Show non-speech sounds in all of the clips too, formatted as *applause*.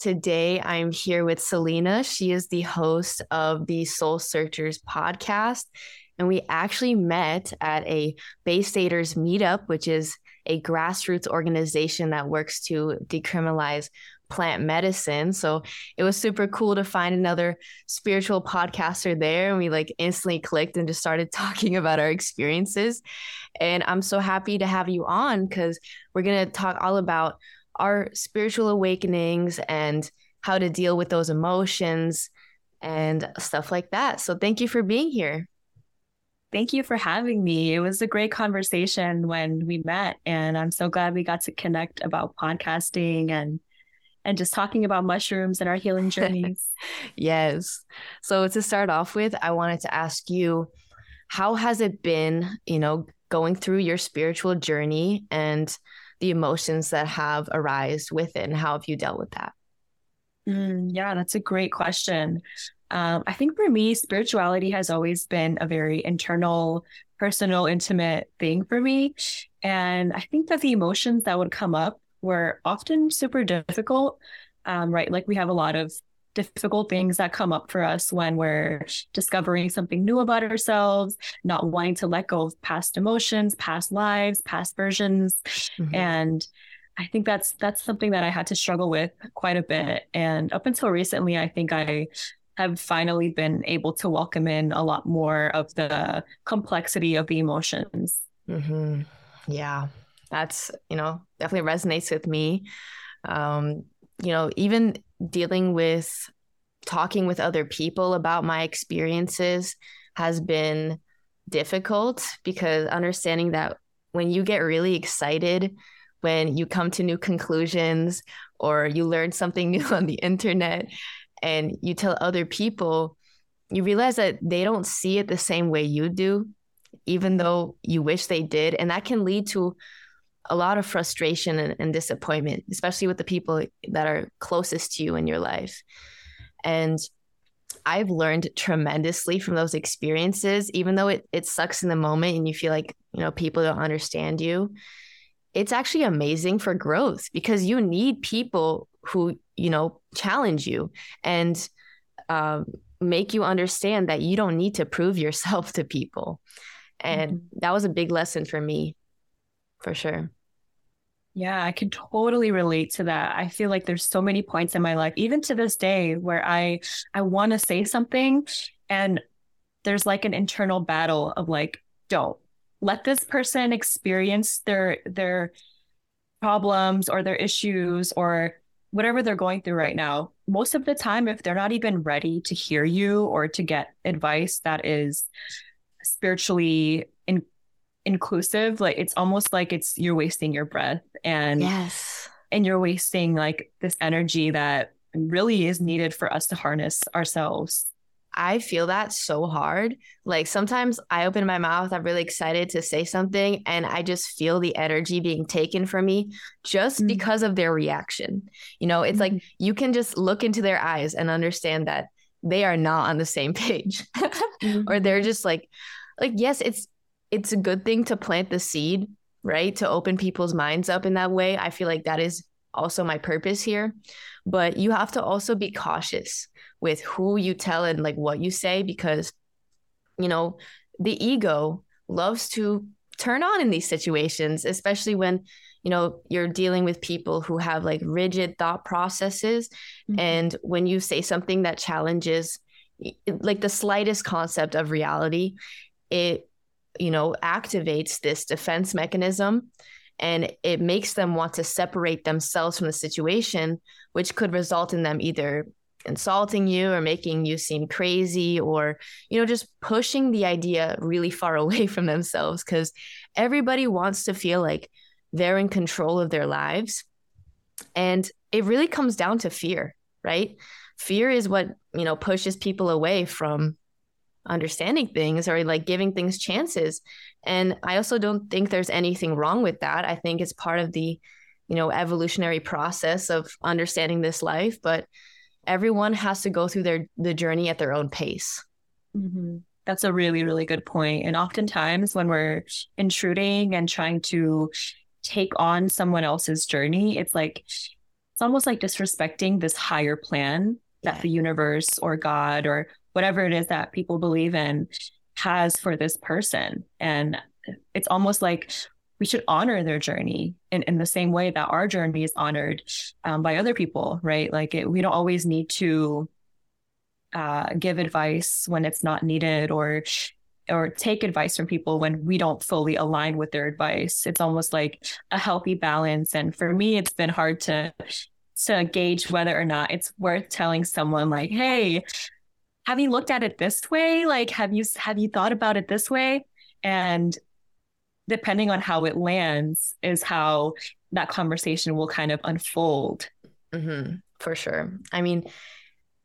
Today, I'm here with Salena. She is the host of the Soul Searchers podcast. And we actually met at a Bay Staters meetup, which is a grassroots organization that works to decriminalize plant medicine. So it was super cool to find another spiritual podcaster there. And we like instantly clicked and just started *laughs* talking about our experiences. And I'm so happy to have you on because we're going to talk all about our spiritual awakenings and how to deal with those emotions and stuff like that. So thank you for being here. Thank you for having me. It was a great conversation when we met, and I'm so glad we got to connect about podcasting and and just talking about mushrooms and our healing *laughs* journeys. yes. So to start off with, I wanted to ask you how has it been, you know, going through your spiritual journey and the emotions that have arisen within. how have you dealt with that? Mm, yeah, that's a great question. Um, I think for me, spirituality has always been a very internal, personal, intimate thing for me. And I think that the emotions that would come up were often super difficult, um, right? Like we have a lot of difficult things that come up for us when we're discovering something new about ourselves, not wanting to let go of past emotions, past lives, past versions. Mm-hmm. And I think that's that's something that I had to struggle with quite a bit. And up until recently, I think I have finally been able to welcome in a lot more of the complexity of the emotions. Mm-hmm. Yeah, that's you know definitely resonates with me. Um, you know, even dealing with talking with other people about my experiences has been difficult because understanding that when you get really excited when you come to new conclusions or you learn something *laughs* new on the internet and you tell other people, you realize that they don't see it the same way you do, even though you wish they did. And that can lead to a lot of frustration and, and disappointment, especially with the people that are closest to you in your life. And I've learned tremendously from those experiences, even though it, it sucks in the moment and you feel like, you know, people don't understand you it's actually amazing for growth because you need people who you know challenge you and um, make you understand that you don't need to prove yourself *laughs* to people and mm-hmm. that was a big lesson for me for sure yeah, I can totally relate to that. I feel like there's so many points in my life, even to this day, where I I want to say something and there's like an internal battle of like, don't, let this person experience their their problems or their issues or whatever they're going through right now most of the time if they're not even ready to hear you or to get advice that is spiritually inclusive like it's almost like it's you're wasting your breath and yes and you're wasting like this energy that really is needed for us to harness ourselves I feel that so hard. Like sometimes I open my mouth, I'm really excited to say something, and I just feel the energy being taken from me just mm-hmm. because of their reaction. You know, it's mm-hmm. like you can just look into their eyes and understand that they are not on the same *laughs* page. mm-hmm. Or they're just like like yes, it's it's a good thing to plant the seed, right? To open people's minds up in that way. I feel like that is also my purpose here. But you have to also be cautious with who you tell and like what you say because you know the ego loves to turn on in these situations especially when you know you're dealing with people who have like rigid thought processes mm-hmm. and when you say something that challenges like the slightest concept of reality it you know activates this defense mechanism and it makes them want to separate themselves from the situation which could result in them either insulting you or making you seem crazy or you know just pushing the idea really far *laughs* away from themselves cuz everybody wants to feel like they're in control of their lives. And it really comes down to fear right? Fear is what you know pushes people away from understanding things or like giving things chances and i also don't think there's anything wrong with that i think it's part of the you know evolutionary process of understanding this life but everyone has to go through their the journey at their own pace. Mm-hmm. That's a really, really good point. And oftentimes, when we're intruding and trying to take on someone else's journey, it's like it's almost like disrespecting this higher plan that the universe or God or whatever it is that people believe in has for this person. And it's almost like we should honor their journey in, in the same way that our journey is honored um, by other people, right? Like it, we don't always need to uh, give advice when it's not needed or or take advice from people when we don't fully align with their advice. It's almost like a healthy balance. And for me, it's been hard to to gauge whether or not it's worth telling someone like, hey, have you looked at it this way? Like, have you have you thought about it this way? And depending on how it lands is how that conversation will kind of unfold. Mm-hmm, for sure. I mean,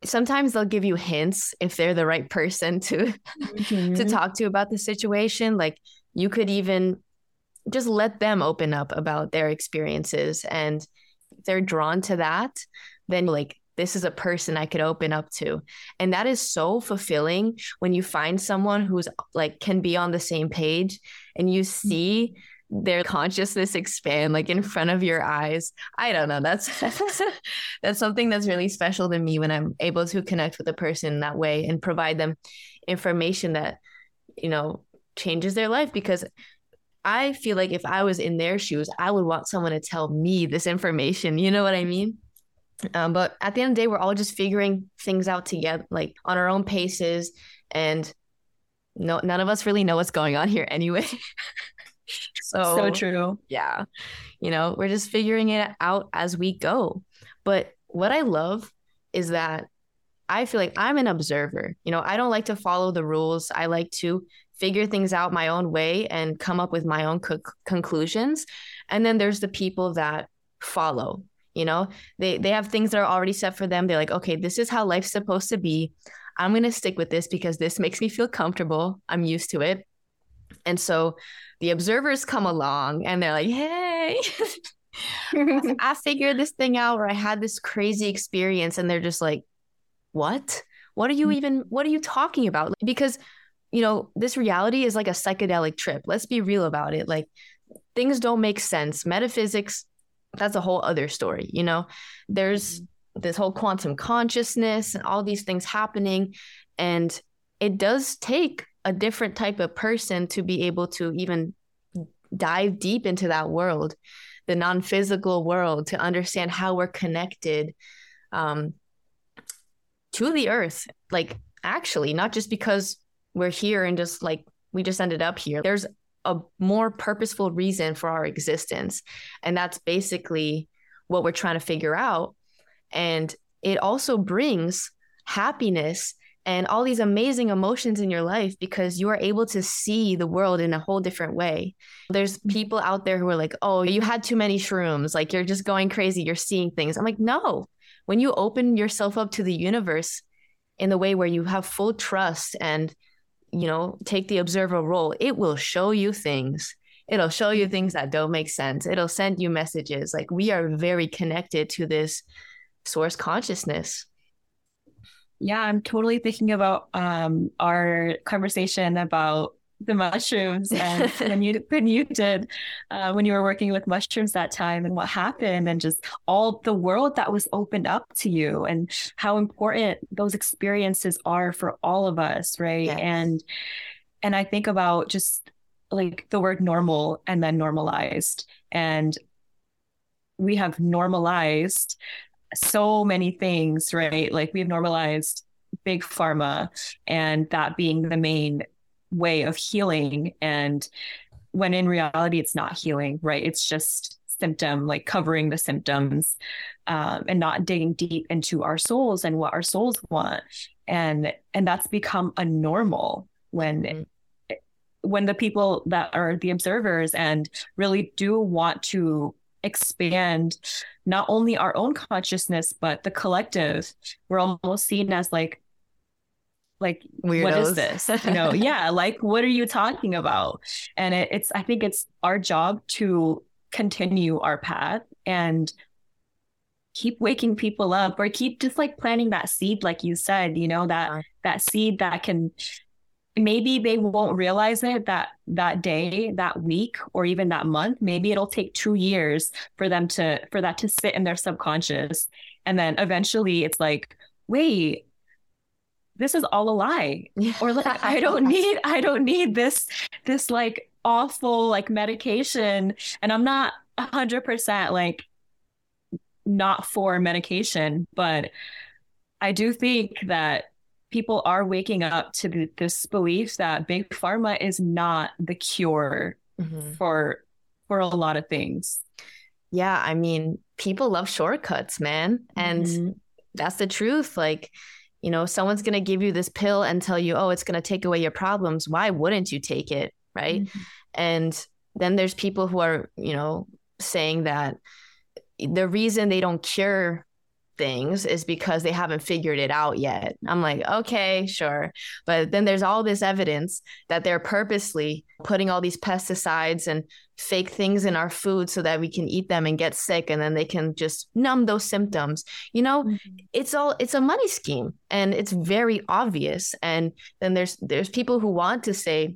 sometimes they'll give you hints if they're the right person to *laughs* mm-hmm. to talk to about the situation like you could even just let them open up about their experiences and if they're drawn to that then like this is a person I could open up to. And that is so fulfilling when you find someone who's like can be on the same page and you mm. see their consciousness expand like in front of your eyes. I don't know. That's *laughs* that's something that's really special to me when I'm able to connect with a person that way and provide them information that you know changes their life because I feel like if I was in their shoes, I would want someone to tell me this information. You know what I mean? Um, but at the end of the day, we're all just figuring things out together, like on our own paces. And no, none of us really know what's going on here anyway. *laughs* So so true. Yeah. You know, we're just figuring it out as we go. But what I love is that I feel like I'm an observer. You know, I don't like to follow the rules. I like to figure things out my own way and come up with my own co- conclusions. And then there's the people that follow. You know, they they have things that are already set for them. They're like, okay, this is how life's supposed to be. I'm going to stick with this because this makes me feel comfortable. I'm used to it. And so the observers come along and they're like, hey, *laughs* I figured this thing out or I had this crazy experience. And they're just like, what? What are you mm. even, what are you talking about? Because, you know, this reality is like a psychedelic trip. Let's be real about it. Like things don't make sense. Metaphysics, that's a whole other story. You know, there's mm-hmm. this whole quantum consciousness and all these things happening. And it does take a different type of person to be able to even dive deep into that world, the non physical world, to understand how we're connected um, to the earth. Like, actually, not just because we're here and just like we just ended up here. There's a more purposeful reason for our existence. And that's basically what we're trying to figure out. And it also brings happiness and all these amazing emotions in your life because you are able to see the world in a whole different way. There's mm-hmm. people out there who are like, oh, you had too many shrooms. Like you're just going crazy. You're seeing things. I'm like, no. When you open yourself up to the universe in the way where you have full trust and, you know, take the observer role, it will show you things. It'll show you things that don't make sense. It'll send you messages. Like we are very connected to this source consciousness. Yeah, I'm totally thinking about um, our conversation about the mushrooms and *laughs* when you when you did uh, when you were working with mushrooms that time and what happened and just all the world that was opened up to you and how important those experiences are for all of us right yes. and and i think about just like the word normal and then normalized and we have normalized so many things, right? Like we've normalized big pharma and that being the main way of healing. And when in reality, it's not healing, right? It's just symptom, like covering the symptoms um, and not digging deep into our souls and what our souls want. And and that's become a normal when mm-hmm when the people that are the observers and really do want to expand not only our own consciousness but the collective we're almost seen as like like Weirdos. what is this? *laughs* You know *laughs* yeah like what are you talking about? And it, it's i think it's our job to continue our path and keep waking people up or keep just like planting that seed like you said you know that that seed that can maybe they won't realize it that that day that week or even that month. Maybe it'll take 2 years for them to for that to sit in their subconscious. And then eventually it's like wait this is all a lie or like *laughs* i don't need i don't need this this like awful like medication and i'm not 100% like not for medication but i do think that people are waking up to this belief that big pharma is not the cure mm-hmm. for for a lot of things. Yeah, I mean, people love shortcuts, man. And mm-hmm. that's the truth. Like, you know, someone's going to give you this pill and tell you, "Oh, it's going to take away your problems." Why wouldn't you take it, right? Mm-hmm. And then there's people who are, you know, saying that the reason they don't cure things is because they haven't figured it out yet. I'm like, okay, sure. But then there's all this evidence that they're purposely putting all these pesticides and fake things in our food so that we can eat them and get sick and then they can just numb those symptoms. You know, mm-hmm. it's all it's a money scheme and it's very obvious. And then there's there's people who want to say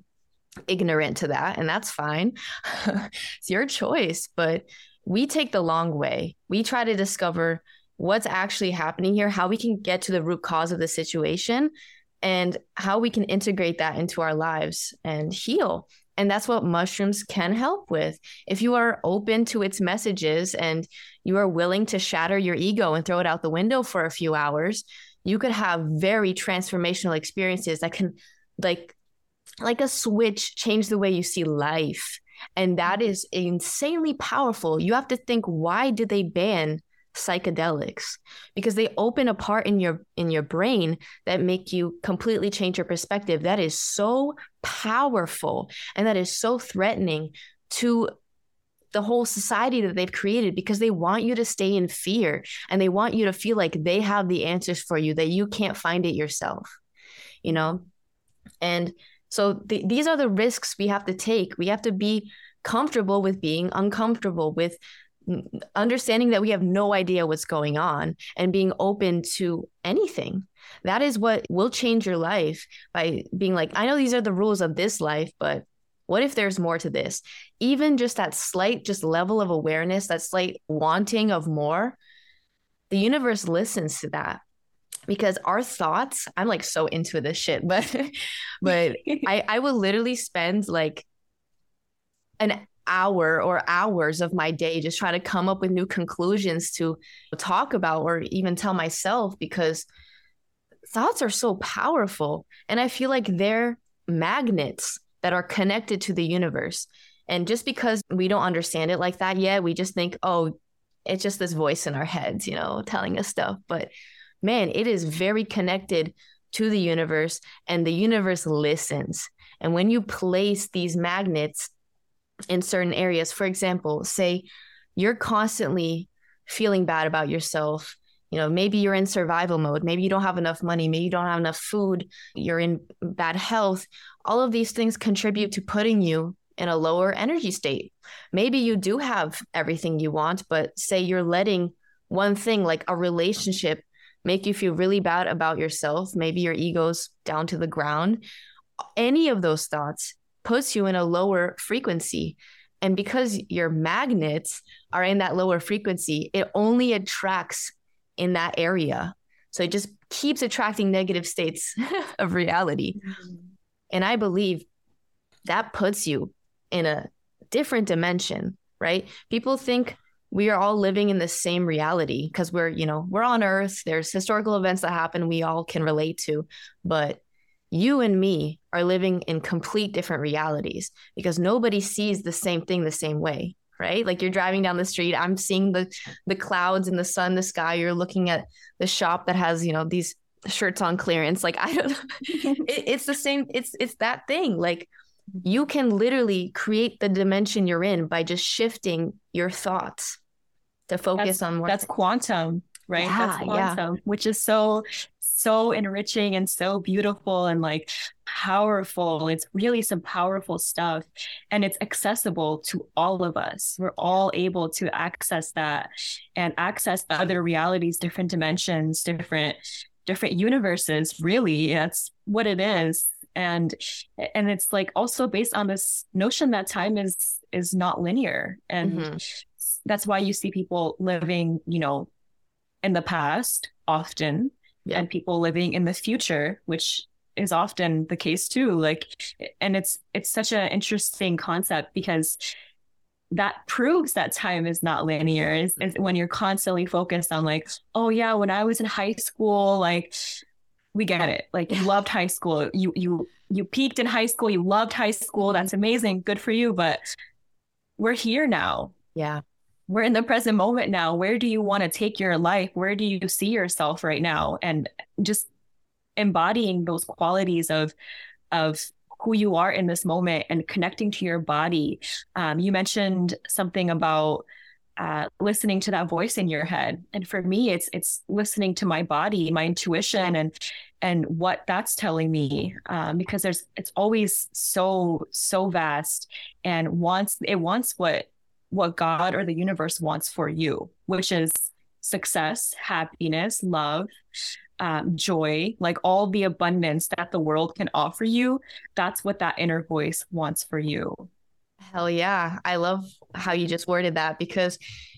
ignorant to that and that's fine. *laughs* it's your choice, but we take the long way. We try to discover what's actually happening here, how we can get to the root cause of the situation, and how we can integrate that into our lives and heal. And that's what mushrooms can help with. If you are open to its messages and you are willing to shatter your ego and throw it out the window for a few hours, you could have very transformational experiences that can like like a switch change the way you see life. And that is insanely powerful. You have to think why did they ban psychedelics because they open a part in your in your brain that make you completely change your perspective. That is so powerful and that is so threatening to the whole society that they've created because they want you to stay in fear and they want you to feel like they have the answers for you that you can't find it yourself you know? And so th- these are the risks we have to take. We have to be comfortable with being uncomfortable with understanding that we have no idea what's going on and being open to anything. That is what will change your life by being like i know these are the rules of this life but what if there's more to this? Even just that slight just level of awareness that slight wanting of more the universe listens to that. Because our thoughts i'm like so into this shit but *laughs* but i i will literally spend like an hour or hours of my day just trying to come up with new conclusions to talk about or even tell myself because thoughts are so powerful. And i feel like they're magnets that are connected to the universe. And just because we don't understand it like that yet we just think oh it's just this voice in our heads you know telling us stuff. But man it is very connected to the universe and the universe listens. And when you place these magnets in certain areas. For example, say you're constantly feeling bad about yourself. You know, maybe you're in survival mode. Maybe you don't have enough money. Maybe you don't have enough food. You're in bad health. All of these things contribute to putting you in a lower energy state. Maybe you do have everything you want, but say you're letting one thing like a relationship make you feel really bad about yourself. Maybe your ego's down to the ground. Any of those thoughts puts you in a lower frequency. And because your magnets are in that lower frequency, it only attracts in that area. So it just keeps attracting negative states *laughs* of reality. Mm-hmm. And I believe that puts you in a different dimension, right? People think we are all living in the same reality because we're, you know, we're on earth. There's historical events that happen we all can relate to, but you and me are living in complete different realities because nobody sees the same thing the same way right? Like you're driving down the street i'm seeing the the clouds and the sun the sky. You're looking at the shop that has you know these shirts on clearance. Like *laughs* i don't *laughs* it, it's the same it's it's that thing. Like you can literally create the dimension you're in by just shifting your thoughts to focus that's, on more that's quantum right? Yeah, that's quantum yeah. which is so so enriching and so beautiful and like powerful. It's really some powerful stuff and it's accessible to all of us. We're all able to access that and access other realities, different dimensions, different different universes. Really, that's what it is. and and it's like also based on this notion that time is is not linear and mm-hmm. that's why you see people living you know in the past often and people living in the future which is often the case too like and it's it's such an interesting concept because that proves that time is not linear is, is when you're constantly focused on like oh yeah when i was in high school like we get it. Like you loved high school. You you you peaked in high school. You loved high school. That's amazing. Good for you. But we're here now. Yeah we're in the present moment now. Where do you want to take your life? Where do you see yourself right now? And just embodying those qualities of of who you are in this moment and connecting to your body. Um, you mentioned something about uh, listening to that voice in your head, and for me, it's it's listening to my body, my intuition, and and what that's telling me. Um, because there's it's always so so vast, and wants it wants what what God or the universe wants for you, which is success, happiness, love, um, joy, like all the abundance that the world can offer you. That's what that inner voice wants for you. Hell yeah. I love how you just worded that because,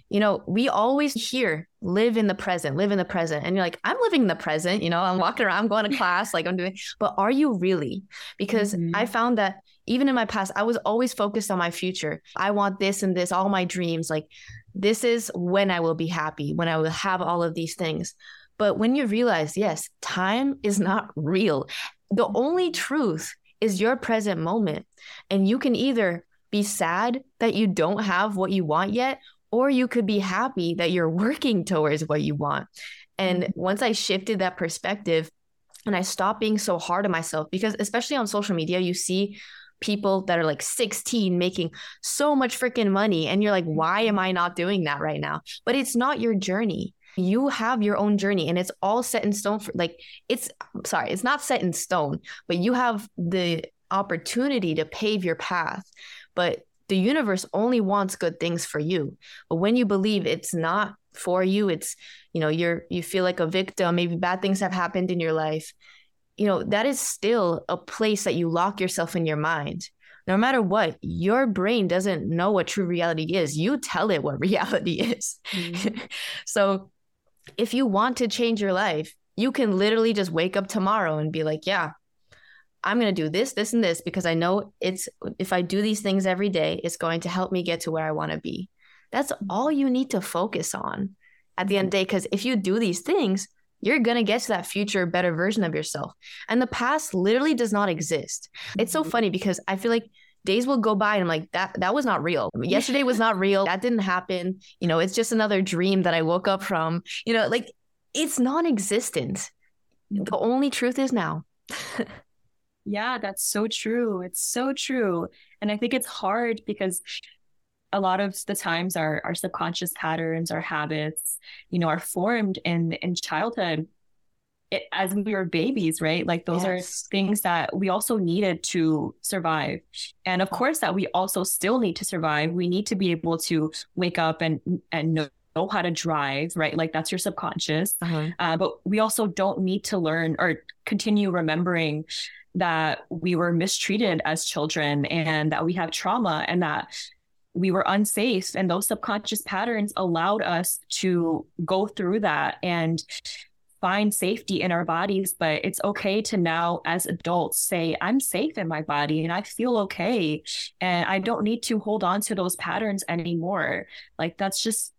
you know, we always hear live in the present, live in the present. And you're like, I'm living in the present, you know, I'm walking around, I'm going to class, like I'm doing, but are you really? Because mm-hmm. I found that even in my past, I was always focused on my future. I want this and this, all my dreams. Like, this is when I will be happy, when I will have all of these things. But when you realize, yes, time is not *laughs* real, the only truth is your present moment. And you can either be sad that you don't have what you want yet, or you could be happy that you're *laughs* working towards what you want. And mm-hmm. once I shifted that perspective and I stopped being so hard on myself, because especially on social media, you see people that are like 16 making so much freaking money. And you're like, why am I not doing that right now? But it's not your journey you have your own journey and it's all set in stone for like it's sorry it's not set in stone but you have the opportunity to pave your path but the universe only wants good things for you but when you believe it's not for you it's you know you're you feel like a victim maybe bad things have happened in your life you know that is still a place that you lock yourself in your mind no matter what, your brain doesn't know what true reality is. You tell it what *laughs* reality is. Mm-hmm. *laughs* so if you want to change your life, you can literally just wake up tomorrow and be like, yeah, I'm going to do this, this, and this because I know it's if I do these things every day, it's going to help me get to where I want to be. That's all you need to focus on at the end of the day. Because if you do these things, you're going to get to that future better version of yourself. And the past literally does not exist. It's so mm-hmm. funny because I feel like days will go by and I'm like, that that was not real. *laughs* Yesterday was not real. That didn't happen. You know, it's just another dream that I woke up from. You know, like it's non-existent. The only truth is now. *laughs* yeah, that's so true. It's so true. And I think it's hard because a lot of the times our our subconscious patterns, our habits, you know, are formed in in childhood it, as we were babies, right? Like those yes. are things that we also needed to survive. And of course that we also still need to survive. We need to be able to wake up and and know know how to drive, right? Like that's your subconscious. Uh-huh. Uh, but we also don't need to learn or continue remembering that we were mistreated as children and that we have trauma and that we were unsafe. And those subconscious patterns allowed us to go through that. And find safety in our bodies, but it's okay to now, as adults, say, I'm safe in my body and I feel okay. And I don't need to hold on to those patterns anymore. Like, that's just,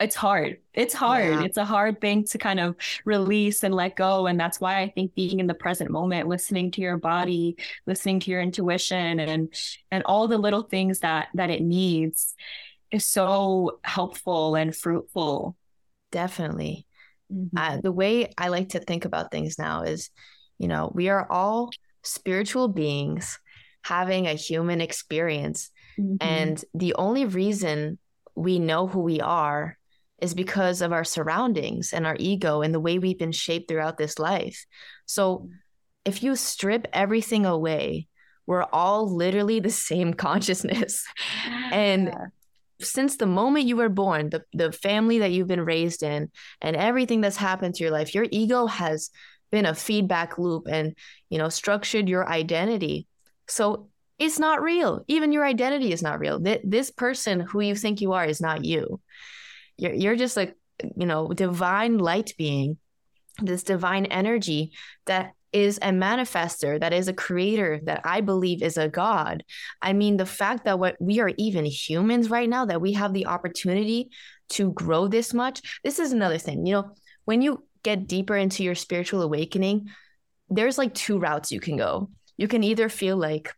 it's hard. It's hard. Yeah. It's a hard thing to kind of release and let go. And that's why I think being in the present moment, listening to your body, listening to your intuition and, and all the little things that, that it needs is so helpful and fruitful. Definitely. Mm-hmm. Uh, the way I like to think about things now is, you know, we are all spiritual beings having a human experience. Mm-hmm. And the only reason we know who we are is because of our surroundings and our ego and the way we've been shaped throughout this life. So if you strip everything away, we're all literally the same *laughs* consciousness. and since the moment you were born, the, the family that you've been raised in, and everything that's happened to your life, your ego has been a feedback loop and you know structured your identity. So it's not real. Even your identity is not real. This person who you think you are is not you you're, you're just like you know divine light being this divine energy that is a manifester, that is a creator, that I believe is a God. I mean, the fact that what we are even humans right now, that we have the opportunity to grow this much, this is another thing. You know, when you get deeper into your spiritual awakening, there's like two routes you can go. You can either feel like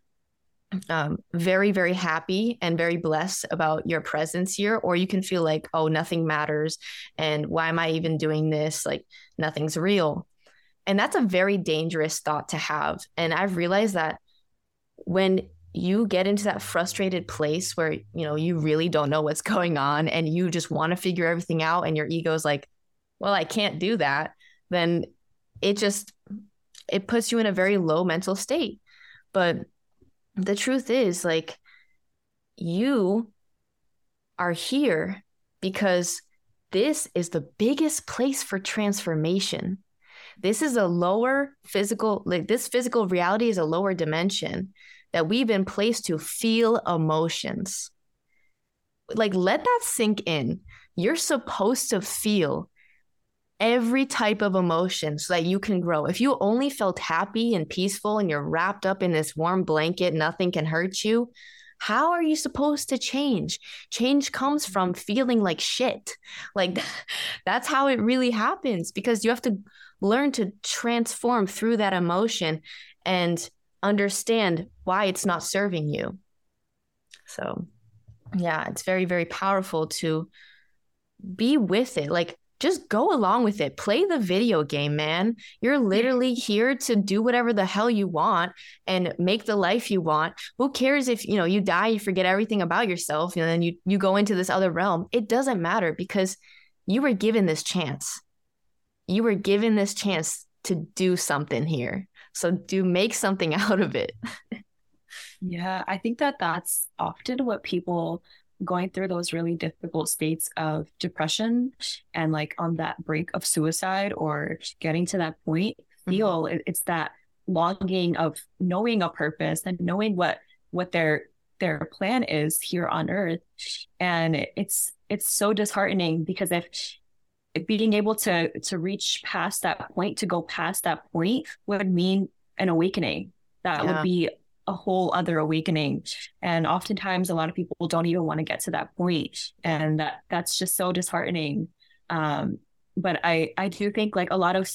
um, very, very happy and very blessed about your presence here, or you can feel like, oh, nothing matters. And why am I even doing this? Like, nothing's real. And that's a very dangerous thought to have. And I've realized that when you get into that frustrated place where, you know, you really don't know what's *laughs* going on and you just want to figure everything out and your ego is like, well, I can't do that, then it just it puts you in a very low mental state. But the truth is like you are here because this is the biggest place for transformation this is a lower physical, like this physical reality is a lower dimension that we've been placed to feel emotions. Like, let that sink in. You're supposed to feel every type of emotion so that you can grow. If you only felt happy and peaceful and you're wrapped up in this warm blanket, nothing can hurt you. How are you supposed to change? Change comes from feeling like shit. Like *laughs* that's how it really happens because you have to learn to transform through that emotion and understand why it's not serving you. So, yeah, it's very, very powerful to be with it. Like, just go along with it. Play the video game, man. You're literally here to do whatever the hell you want and make the life you want. Who cares if, you know, you die, you forget everything about yourself, and then you you go into this other realm. It doesn't matter because you were given this chance you were given this chance to do something here. So do make something *laughs* out of it. yeah, I think that that's often what people going through those really difficult states of depression and like on that brink of suicide or getting to that point mm-hmm. feel mm-hmm. it's that longing of knowing a purpose and knowing what what their their plan is here on earth and it's it's so disheartening because if being able to to reach past that point to go past that point would mean an awakening that yeah. would be a whole other awakening and oftentimes a lot of people don't even want to get to that point and that that's just so disheartening um, but i i do think like a lot of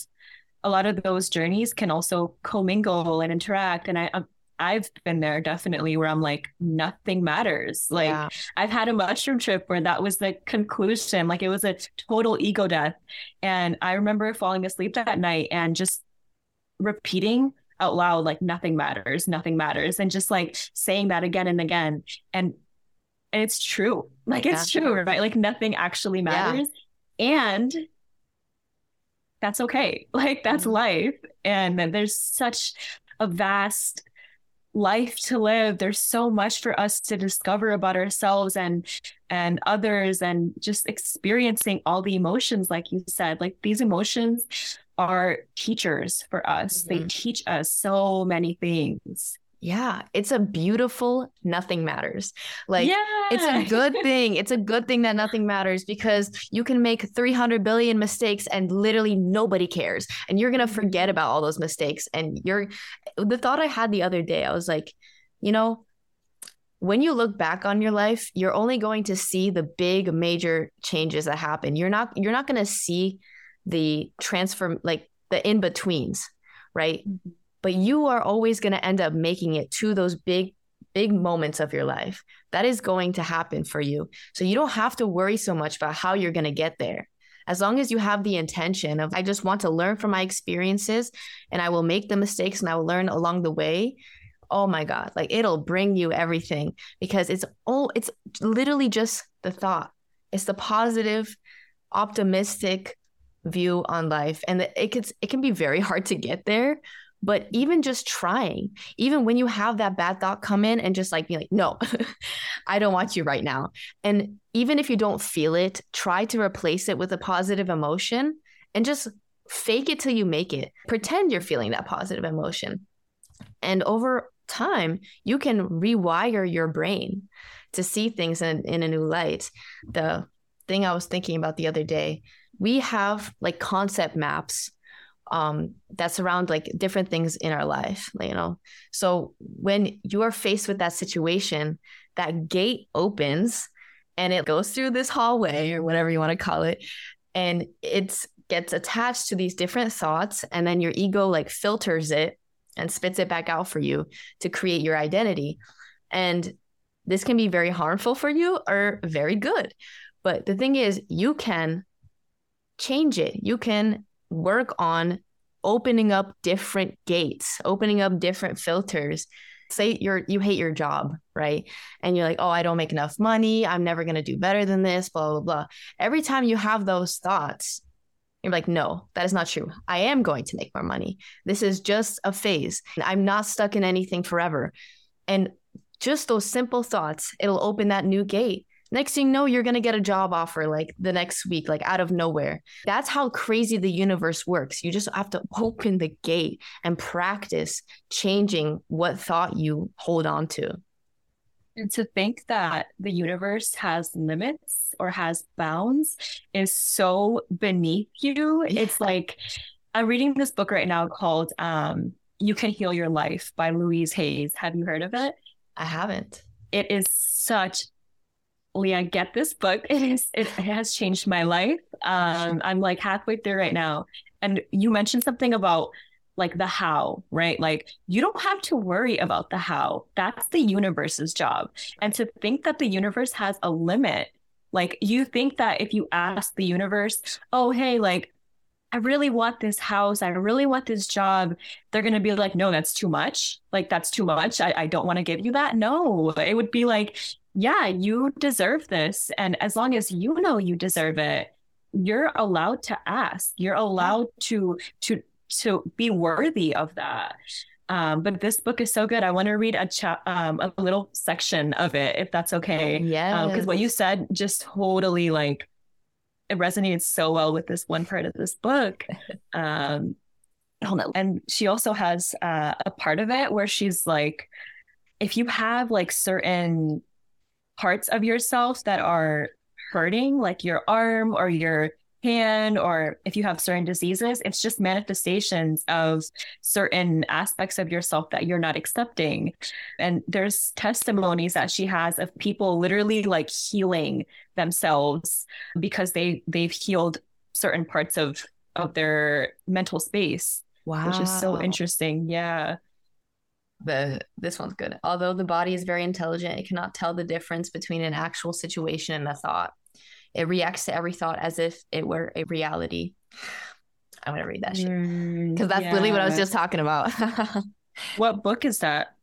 a lot of those journeys can also commingle and interact and i I've been there definitely where I'm like, nothing matters. Like, yeah. I've had a mushroom trip where that was the conclusion. Like, it was a total ego death. And I remember falling asleep that night and just repeating out loud, like, nothing matters, nothing matters. And just like saying that again and again. And, and it's true. Like, yeah. it's true, right? Like, nothing actually matters. Yeah. And that's okay. *laughs* Like, that's mm-hmm. life. And there's such a vast life to live there's so much for us to discover about ourselves and and others and just experiencing all the emotions like you said like these emotions are teachers for us mm-hmm. they teach us so many things yeah, it's a beautiful nothing matters. Like yeah. it's a good *laughs* thing. It's a good thing that nothing matters because you can make 300 billion mistakes and literally nobody cares. And you're going to forget about all those mistakes and you're the thought I had the other day, I was like, you know, when you look back on your life, you're only going to see the big major changes that happen. You're not you're not going to see the transform like the in-betweens, right? Mm-hmm. But you are always going to end up making it to those big big moments of your life. That is going to happen for you. So you don't have to worry so much about how you're going to get there. As long as you have the intention of i just want to learn from my experiences and i will make the mistakes and i will learn along the way oh my god like it'll bring you everything. Because it's all it's literally just the thought. It's the positive optimistic view on life and it can it can be very hard to get there but even just trying, even when you have that bad thought come in and just like be like, no, *laughs* I don't want you right now. And even if you don't feel it, try to replace it with a positive emotion and just fake it till you make it. Pretend you're feeling that positive emotion. And over time, you can rewire your brain to see things in, in a new light. The thing I was thinking about the other day, we have like concept maps um, that surround like different things in our life, you know. So when you are faced with that situation, that gate opens and it goes through this hallway or whatever you want to call it, and it gets attached to these different thoughts, and then your ego like filters it and spits it back out for you to create your identity. And this can be very harmful for you or very good. But the thing is, you can change it. You can work on opening up different gates, opening up different filters. Say you're you hate your job, right? And you're like, "Oh, I don't make enough money. I'm never going to do better than this, blah blah blah." Every time you have those thoughts, you're like, "No, that is not true. I am going to make more money. This is just a phase. I'm not stuck in anything forever." And just those simple thoughts, it'll open that new gate next thing you know you're going to get a job offer like the next week like out of nowhere. That's how crazy the universe works. You just have to open the gate and practice changing what thought you hold on to. And to think that the universe has limits or has bounds is so beneath you. Yeah. it's like i'm reading this book right now called um, you can heal your life by louise hayes. Have you heard of it? I haven't. It is such Leah, get this book. It is it has changed my life. Um, I'm like halfway through right now. And you mentioned something about like the how, right? Like you don't have to worry about the how. That's the universe's job. And to think that the universe has a limit, like you think that if you ask the universe, oh hey, like I really want this house. I really want this job. They're going to be like, no, that's too much. Like, that's too much. I, I don't want to give you that. No, it would be like, yeah, you deserve this. And as long as you know you deserve it, you're allowed to ask. You're allowed to to to be worthy of that. Um, but this book is so good. I want to read a cha- um, a little section of it, if that's okay. Yeah. Because um, what you said just totally like it resonated so well with this one part of this book. *laughs* Um, and she also has uh, a part of it where she's like, if you have like certain parts of yourself that are hurting, like your arm or your hand, or if you have certain diseases, it's just manifestations of certain aspects of yourself that you're not accepting. And there's testimonies that she has of people literally like healing themselves because they they've healed certain parts of of their mental space. Wow. Which is so interesting. Yeah the this one's good. Although the body is very intelligent, it cannot tell the difference between an actual situation and a thought. It reacts to every thought as if it were a reality. *sighs* I'm gonna read that shit because mm, that's yeah. literally what I was just talking about. *laughs* what book is that?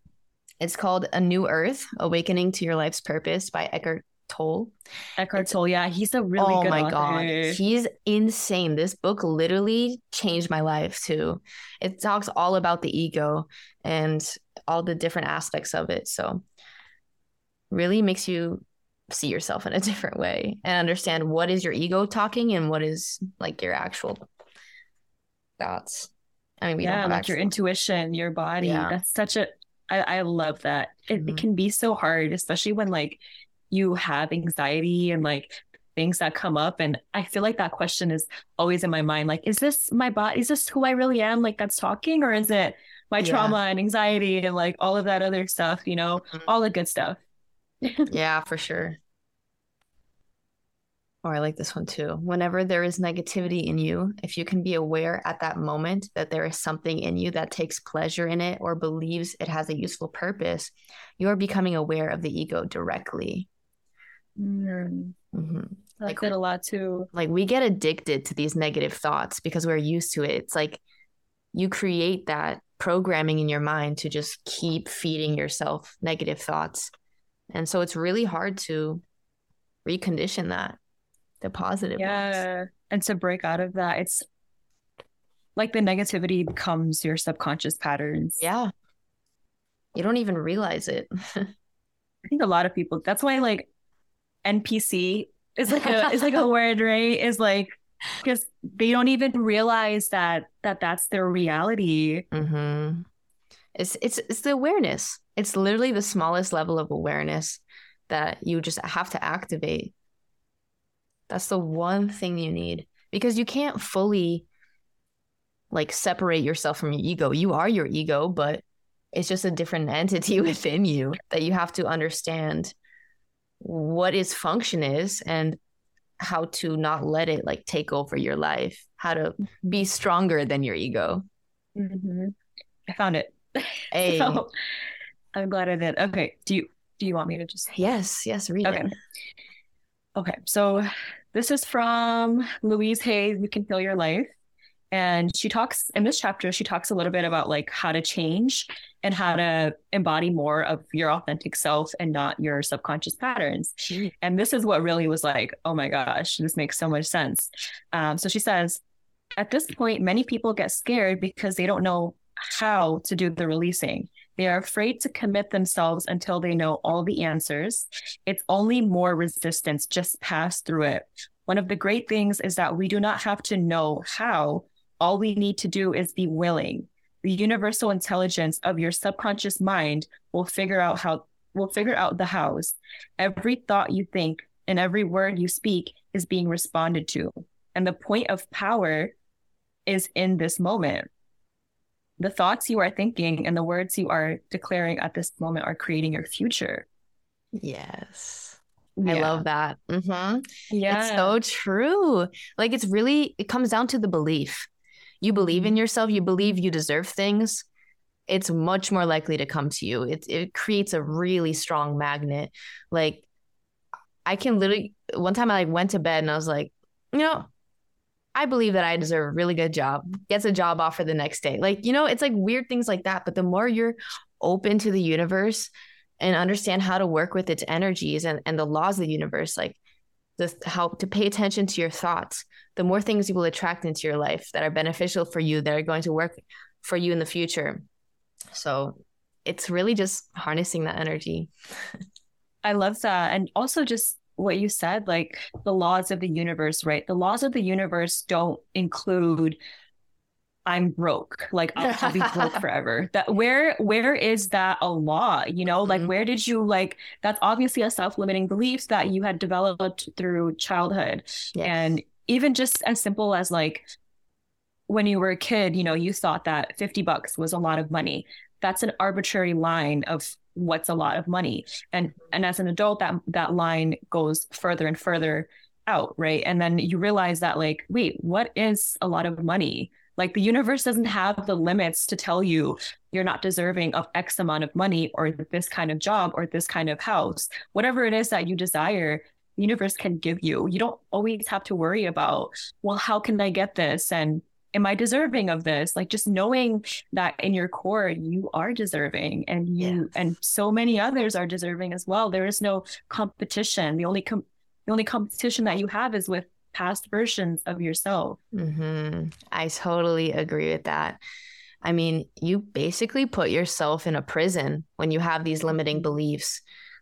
It's called A New Earth: Awakening to Your Life's Purpose by Eckhart Tolle. Eckhart Tolle, yeah, he's a really oh good. Oh my god, he's insane. This book literally changed my life too. It talks all about the ego and all the different aspects of it. So, really makes you see yourself in a *laughs* different way and understand what is your ego talking and what is like your actual thoughts. I mean, we yeah, like your intuition, your body. Yeah. That's such a. I, I love that. It, mm-hmm. it can be so hard, especially when like you have anxiety and like things that come up and i feel like that question is always in my mind like is this my body is this who i really am like that's talking or is it my yeah. trauma and anxiety and like all of that other stuff you know mm-hmm. all the good stuff *laughs* yeah for sure or oh, I like this one too. Whenever there is negativity in you, if you can be aware at that moment that there is something in you that takes pleasure in it or believes it has a useful purpose, you are becoming aware of the ego directly. Mm. Mm-hmm. I like that a lot too. Like we get addicted to these negative thoughts because we're used to it. It's like you create that programming in your mind to just keep feeding yourself negative thoughts. And so it's really hard to recondition that, the positive yeah. Ones. And to break out of that, it's like the negativity becomes your subconscious patterns. Yeah. You don't even realize it. *laughs* I think a lot of people, that's why like NPC is like a is like a *laughs* word, right? Is like because they don't even realize that that that's their reality. Mm-hmm. It's it's it's the awareness. It's literally the smallest level of awareness that you just have to activate. That's the one thing you need because you can't fully like separate yourself from your ego. You are your ego, but it's just a different *laughs* entity within you that you have to understand what its function is and how to not let it like take over your life, how to be stronger than your ego. Mm-hmm. I found it. *laughs* Hey. so, I'm glad I did. Okay. Do you do you want me to just Yes, yes, read okay. it. Okay. So this is from Louise Hay, You Can Heal Your Life. And she talks in this chapter, she talks a little bit about like how to change and how to embody more of your authentic self and not your subconscious patterns. And this is what really was like, oh my gosh, this makes so much sense. Um, so she says, at this point, many people get scared because they don't know how to do the releasing. They are afraid to commit themselves until they know all the answers. It's only more resistance, just pass through it. One of the great things is that we do not have to know how all we need to do is be willing. The universal intelligence of your subconscious mind will figure out how will figure out the hows. Every thought you think and every word you speak is being responded to. And the point of power is in this moment. The thoughts you are thinking and the words you are declaring at this moment are creating your future. Yes. Yeah. I love that. Mm-hmm. Yeah. It's so true. Like it's really, it comes down to the belief you believe in mm-hmm. yourself, you believe you deserve things, it's much more likely to come to you. It it creates a really strong magnet. Like I can literally one time I like went to bed and I was like, you know, I believe that I deserve a really good job. Gets a job offer the next day. Like, you know, it's like weird things like that. But the more you're open to the universe and understand how to work with its energies and, and the laws of the universe, like the how to pay attention to your thoughts, the more things you will attract into your life that are beneficial for you, that are going to work for you in the future. So it's really just harnessing that energy. *laughs* I love that. And also just what you said, like the laws of the universe, right? The laws of the universe don't include I'm broke. Like I'll, I'll, be broke *laughs* forever. That where where is that a law? You know, like mm-hmm. where did you like that's obviously a self-limiting belief that you had developed through childhood. Yes. And even just as simple as like when you were a kid, you know, you thought that 50 bucks was a lot of money. That's an arbitrary line of what's a lot of money. And and as an adult that that line goes further and further out, right? And then you realize that like, wait, what is a lot of money? Like the universe doesn't have the limits to tell you you're not deserving of X amount of money or this kind of job or this kind of house. Whatever it is that you desire, the universe can give you. You don't always have to worry about, well, how can I get this? And am I deserving of this? Like just knowing that in your core you are deserving and you and so many others are deserving as well. There is no competition. The only com- the only competition that you have is with past versions of yourself. Mm-hmm. I totally agree with that. I mean, you basically put yourself in a prison when you have these limiting beliefs.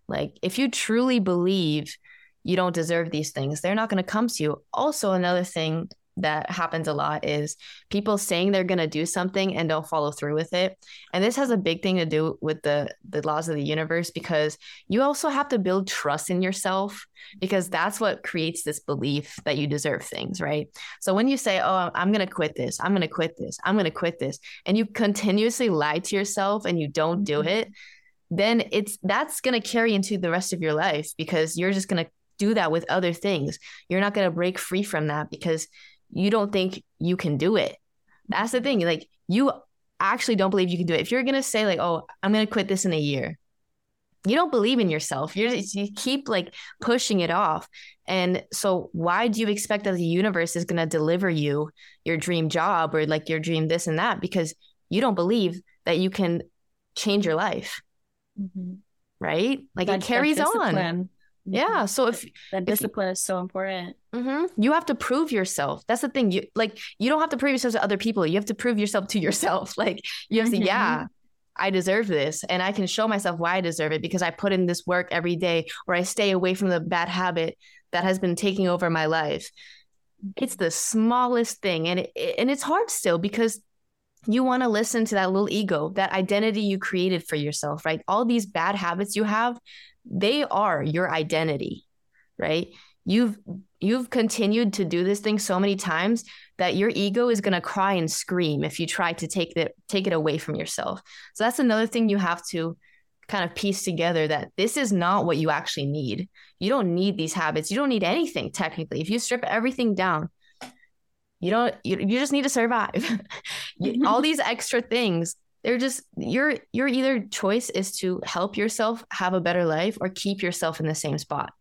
Like, if you truly believe you don't deserve these things, they're not going to come to you. Also, another thing that happens a lot is people saying they're going to do something and don't follow through with it. And this has a big thing to do with the the laws of the universe because you also have to build trust in yourself because that's what creates this belief that you deserve things right? So when you say oh i'm going to quit this i'm going to quit this i'm going to quit this and you continuously lie to yourself and you don't do mm-hmm. it then it's that's going to carry into the rest of your life because you're just going to do that with other things. You're not going to break free from that because you don't think you can do it. That's the thing. Like you actually don't believe you can do it. If you're gonna say like, "Oh, I'm gonna quit this in a year," you don't believe in yourself. You're just, you keep like pushing it off. And so, why do you expect that the universe is gonna deliver you your dream job or like your dream this and that? Because you don't believe that you can change your life. Mm-hmm. Right? Like that, it carries on. Yeah. So if that discipline if, is so important, mm-hmm, you have to prove yourself. That's the thing. You like you don't have to prove yourself to other people. You have to prove yourself to yourself. *laughs* Like you have to, mm-hmm. yeah, I deserve this, and I can show myself why I deserve it because I put in this work every day, or I stay away from the bad habit that has been taking over my life. it's the smallest thing and it, and it's hard still because you want to listen to that little ego, that identity you created for yourself, right? All these bad habits you have, they are your identity, right? You've you've continued to do this thing so many times that your ego is going to cry and scream if you try to take it take it away from yourself. So that's another thing you have to kind of piece together that this is not what you actually need. You don't need these habits. You don't need anything technically. If you strip everything down, you don't you, you just need to survive. *laughs* All these extra things, they're just your your either choice is to help yourself have a better life or keep yourself in the same spot.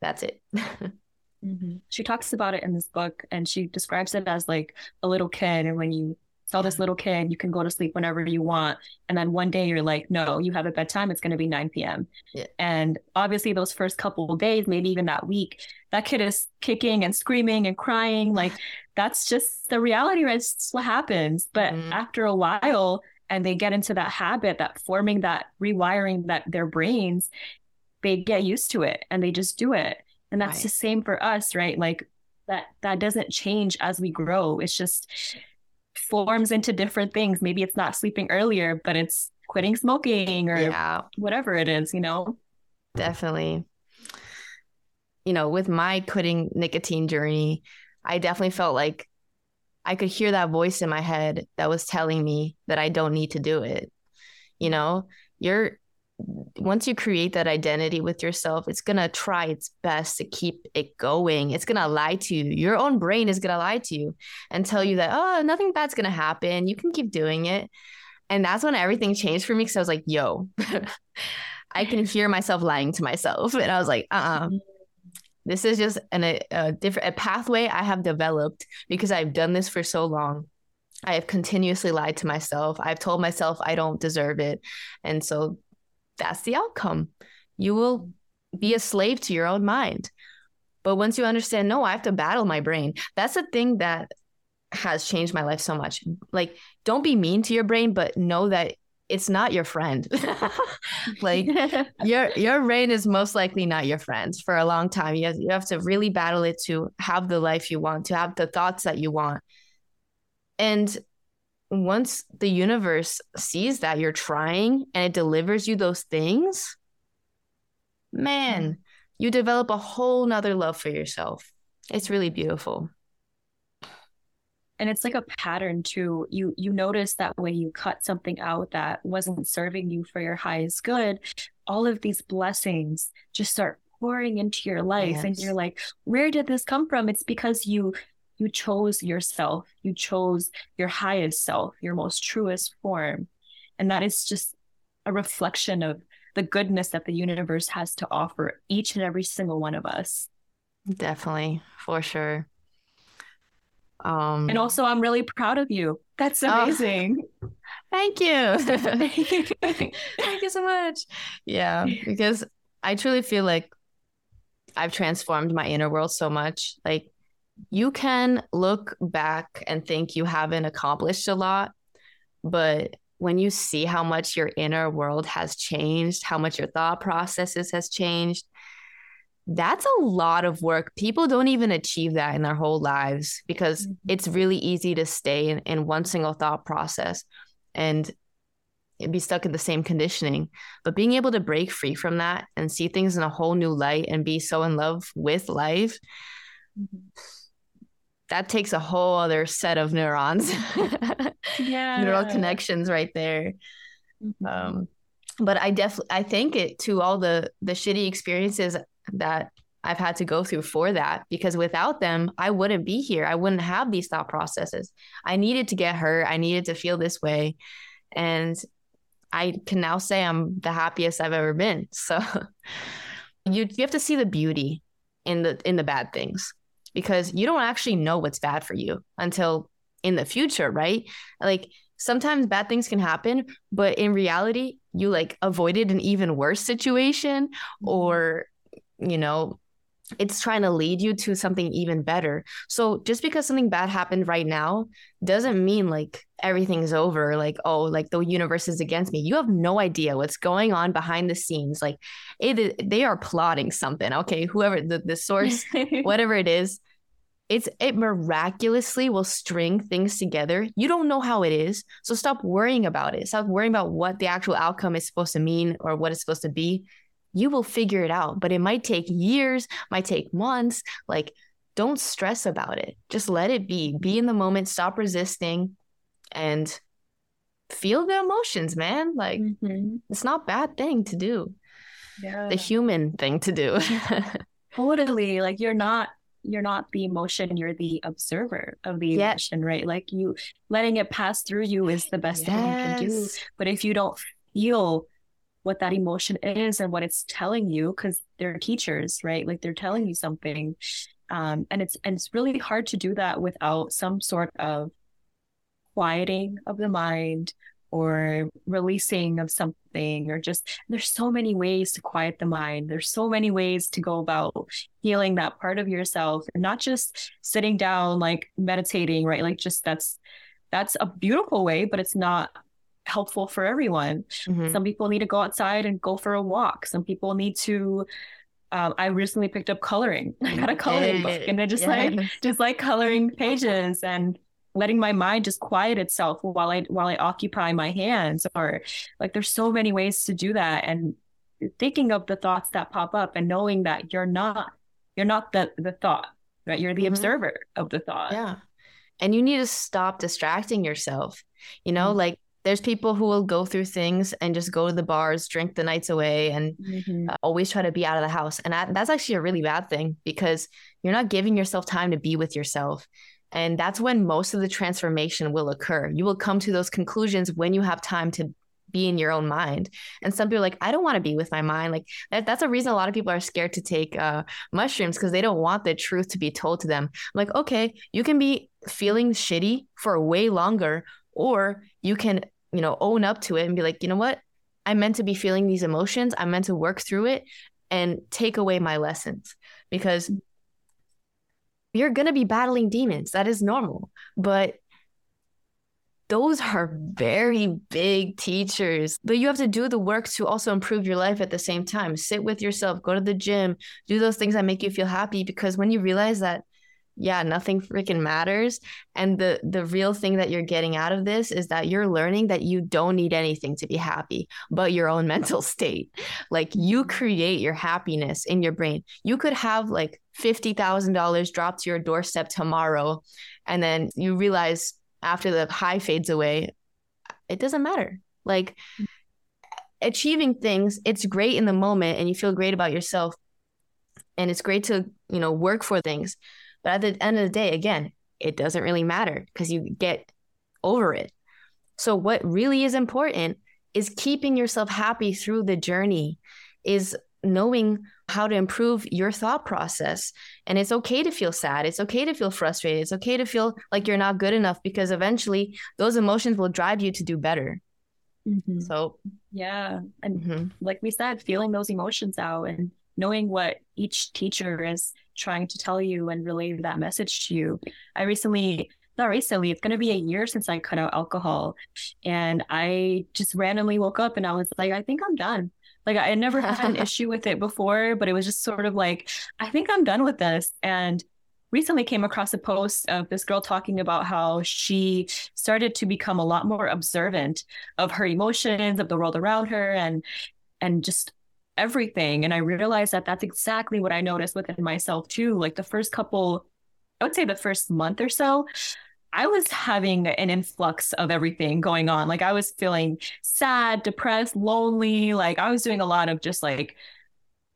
That's it. *laughs* mm-hmm. She talks about it in this book and she describes it as like a little kid and when you tell this little kid you can go to sleep whenever you want and then one day you're like no you have a bedtime it's going to be 9 p.m yeah. and obviously those first couple of days maybe even that week that kid is kicking and screaming and crying like that's just the reality right it's what happens but mm-hmm. after a while and they get into that habit that forming that rewiring that their brains they get used to it and they just do it and that's right. the same for us right like that that doesn't change as we grow it's just forms into different things. Maybe it's not sleeping earlier, but it's quitting smoking or yeah. whatever it is, you know? Definitely. You know, with my quitting nicotine journey, I definitely felt like I could hear that voice in my head that was telling me that I don't need to do it. You know, you're once you create that identity with yourself, it's going to try its best to keep it going. It's going to lie to you. Your own brain is going to lie to you and tell you that, oh, nothing bad's going to happen. You can keep doing it. And that's when everything changed for me because I was like, yo, *laughs* I can hear myself lying to myself. *laughs* And I was like, uh uh-uh. This is just an, a, a different a pathway I have developed because I've done this for so long. I have continuously lied to myself. I've told myself I don't deserve it. And so that's the outcome. You will be a slave to your own mind. But once you understand, no, I have to battle my brain. That's the thing that has changed my life so much. Like, don't be mean to your brain, but know that it's not your friend. *laughs* like *laughs* your your rain is most likely not your friend for a long time. You have, you have to really battle it to have the life you want, to have the thoughts that you want. And once the universe sees that you're trying and it delivers you those things, man, mm-hmm. you develop a whole nother love for yourself. It's really beautiful. And it's like a pattern too. You you notice that when you cut something out that wasn't serving you for your highest good, all of these blessings just start pouring into your life yes. and you're like where did this come from it's because you you chose yourself. You chose your highest self, your most truest form. And that is just a reflection of the goodness that the universe has to offer each and every single one of us. Definitely, for sure. Um, and also, I'm really proud of you. That's oh, amazing. Oh, *laughs* thank you. *laughs* thank you so much. Yeah, because I truly feel like I've transformed my inner world so much. Like you can look back and think you haven't accomplished a lot, but when you see how much your inner world has changed, how much your thought processes has changed, that's a lot of work. People don't even achieve that in their whole lives because mm-hmm. it's really easy to stay in, in one single thought process and be stuck in the same conditioning. But being able to break free from that and see things in a whole new light and be so in love with life, mm-hmm that takes a whole other set of neurons *laughs* yeah neural connections right there mm-hmm. um but i definitely i thank it to all the the shitty experiences that i've had to go through for that because without them i wouldn't be here. I wouldn't have these thought processes. I needed to get hurt. I needed to feel this way. And i can now say i'm the happiest i've ever been. *laughs* So you you have to see the beauty in the in the bad things because you don't actually know what's bad for you until in the future, right? Like sometimes bad things can happen, but in reality, you like avoided an even worse situation mm-hmm. or, you know, it's trying to lead you to something even better. So just because something bad happened right now doesn't mean like everything's over. Like, oh, like the universe is against me. You have no idea what's going on behind the scenes. Like it, they are plotting something. Okay. Whoever the, the source, *laughs* whatever it is, it's it miraculously will string things together. You don't know how it is. So stop worrying about it. Stop worrying about what the actual outcome is supposed to mean or what it's supposed to be. You will figure it out, but it might take years, might take months. Like don't stress about it. Just let it be. Be in the moment, stop resisting and feel the emotions, man. Like mm-hmm. it's not a bad thing to do. Yeah. The human thing to do. *laughs* totally. Like you're not you're not the emotion, you're the observer of the emotion, right? Like you letting it pass through you is the best yes. thing you can do. But if you don't feel what that emotion is and what it's telling you, because they're teachers, right? Like they're telling you something. Um, and it's and it's really hard to do that without some sort of quieting of the mind or releasing of something or just there's so many ways to quiet the mind there's so many ways to go about healing that part of yourself not just sitting down like meditating right like just that's that's a beautiful way but it's not helpful for everyone mm-hmm. some people need to go outside and go for a walk some people need to um, I recently picked up coloring. *laughs* I got a coloring book, and I just yeah. like just like coloring *laughs* pages and letting my mind just quiet itself while I while I occupy my hands or like there's so many ways to do that and thinking of the thoughts that pop up and knowing that you're not you're not the the thought right you're the mm-hmm. observer of the thought yeah and you need to stop distracting yourself you know mm-hmm. like there's people who will go through things and just go to the bars drink the nights away and mm-hmm. uh, always try to be out of the house and that, that's actually a really bad thing because you're not giving yourself time to be with yourself and that's when most of the transformation will occur. You will come to those conclusions when you have time to be in your own mind. And some people are like, I don't want to be with my mind. Like that, that's a reason a lot of people are scared to take uh, mushrooms because they don't want the truth to be told to them. I'm like, okay, you can be feeling shitty for way longer, or you can, you know, own up to it and be like, you know what? I'm meant to be feeling these emotions. I'm meant to work through it and take away my lessons because you're going to be battling demons. That is normal. But those are very big teachers. But you have to do the work to also improve your life at the same time. Sit with yourself, go to the gym, do those things that make you feel happy because when you realize that yeah, nothing freaking matters and the the real thing that you're getting out of this is that you're learning that you don't need anything to be happy but your own *laughs* mental state. Like you mm-hmm. create your happiness in your brain. You could have like $50,000 dropped to your doorstep tomorrow. And then you realize after the high fades away, it doesn't matter. Like mm-hmm. achieving things, it's great in the moment and you feel great about yourself. And it's great to, you know, work for things. But at the end of the day, again, it doesn't really matter because you get over it. So, what really is important is keeping yourself happy through the journey, is knowing how to improve your thought process. And it's okay to feel sad. It's okay to feel frustrated. It's okay to feel like you're not good enough because eventually those emotions will drive you to do better. Mm-hmm. So, yeah. And mm-hmm. like we said, feeling those emotions out and knowing what each teacher is trying to tell you and relay that message to you. I recently not recently, it's going to be a year since I cut out alcohol. And I just randomly woke up and I was like, I think I'm done. Like I never had an *laughs* issue with it before, but it was just sort of like, I think I'm done with this. And recently came across a post of this girl talking about how she started to become a lot more observant of her emotions, of the world around her, and and just everything. And I realized that that's exactly what I noticed within myself too. Like the first couple, I would say the first month or so, I was having an influx of everything going on. Like I was feeling sad, depressed, lonely. Like I was doing a lot of just like,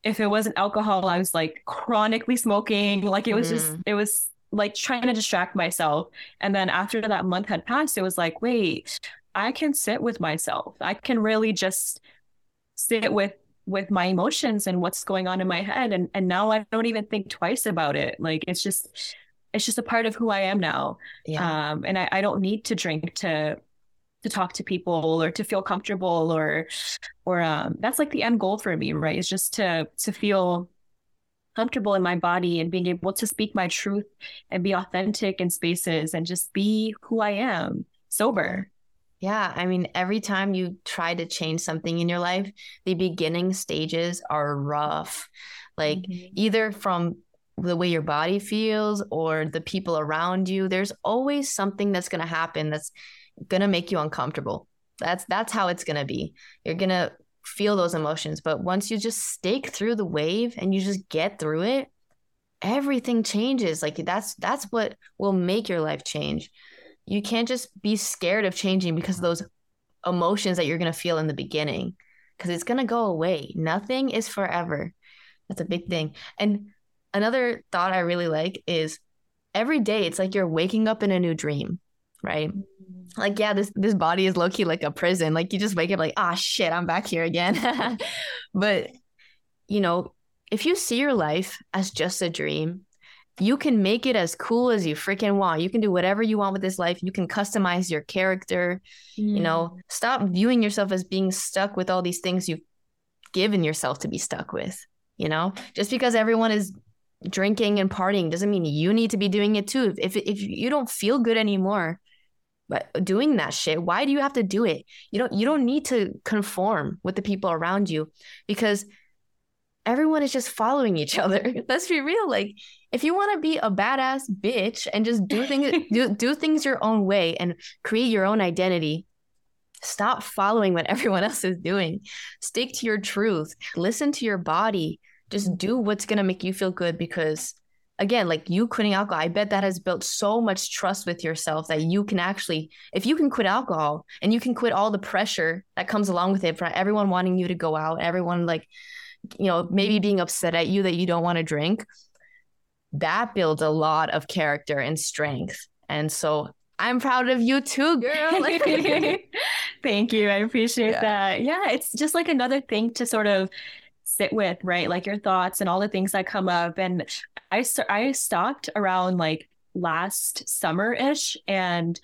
if it wasn't alcohol, I was like chronically smoking. Like it was mm. just, it was like trying to distract myself. And then after that month had passed, it was like, wait, I can sit with myself. I can really just sit with with my emotions and what's going on in my head and and now I don't even think twice about it like it's just it's just a part of who I am now. Yeah. Um, and I, I don't need to drink to to talk to people or to feel comfortable or or um, that's like the end goal for me, right? Is just to to feel comfortable in my body and being able to speak my truth and be authentic in spaces and just be who I am sober. Yeah, I mean, every time you try to change something in your life, the beginning stages are rough. Like mm-hmm. either from the way your body feels or the people around you there's always something that's going to happen that's going to make you uncomfortable that's that's how it's going to be you're going to feel those emotions but once you just stake through the wave and you just get through it everything changes like that's that's what will make your life change you can't just be scared of changing because of those emotions that you're going to feel in the beginning because it's going to go away. Nothing is forever. That's a big thing. And another thought i really like is every day it's like you're waking up in a new dream right? Like yeah this this body is low-key like a prison. Like you just wake up like ah shit i'm back here again. *laughs* But you know if you see your life as just a dream, you can make it as cool as you freaking want. You can do whatever you want with this life. You can customize your character. Mm. You know, mm. stop viewing yourself as being stuck with all these things you've given yourself to be stuck with. You know, just because everyone is drinking and partying doesn't mean you need to be doing it too. If if you don't feel good anymore, but doing that shit, why do you have to do it? You don't you don't need to conform with the people around you because everyone is just following each *laughs* other. Let's be real. Like, if you want to be a badass bitch and just do things *laughs* do, do things your own way and create your own identity, stop following what everyone *laughs* else is doing. Stick to your truth. Listen to your body. Just do what's gonna make you feel good because again, like you quitting alcohol, I bet that has built so much trust with yourself that you can actually, if you can quit alcohol and you can quit all the pressure that comes along with it from everyone wanting you to go out, everyone like you know, maybe being upset at you that you don't want to drink, that builds a lot of character and strength. And so I'm proud of you too, girl. *laughs* Thank you. I appreciate yeah. that. Yeah, it's just like another thing to sort of sit with, right? Like your thoughts and all the things that come up. And I I stopped around like last summer ish, and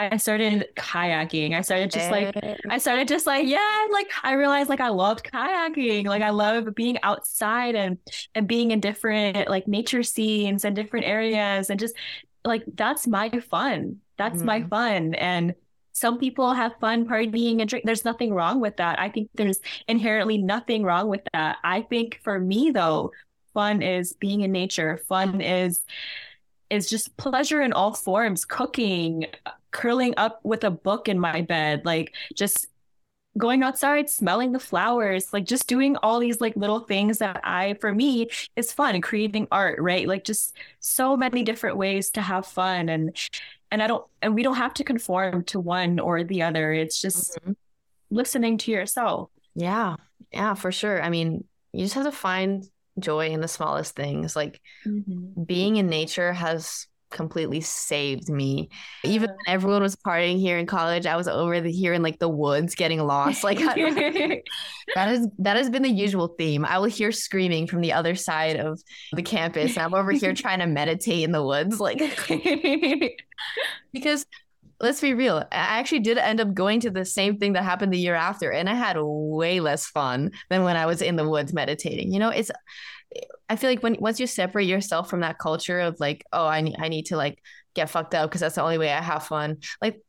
I started kayaking. I started just like I started just like yeah, like I realized like I loved kayaking. Like I love being outside and and being in different like nature scenes and different areas and just like that's my fun. That's mm. my fun and some people have fun partying and drink. There's nothing wrong with that. I think there's inherently nothing wrong with that. I think for me though, fun is being in nature. Fun is is just pleasure in all forms cooking curling up with a book in my bed, like just going outside, smelling the flowers, like just doing all these like little things that I, for me, is fun. Creating art, right? Like just so many different ways to have fun, and and I don't, and we don't have to conform to one or the other. It's just mm-hmm. listening to yourself. Yeah, yeah, for sure. I mean, you just have to find joy in the smallest things. Like mm-hmm. being in nature has completely saved me. Even when everyone was partying here in college, I was over the, here in like the woods getting lost. Like *laughs* *laughs* that is that has been the usual theme. I will hear screaming from the other side of the campus. And I'm over here *laughs* trying to meditate in the woods. Like because let's be real. I actually did end up going to the same thing that happened the year after, and I had way less fun than when I was in the woods meditating. You know, it's I feel like when once you separate yourself from that culture of like, oh, I need I need to like get fucked up because that's the only way I have fun. Like,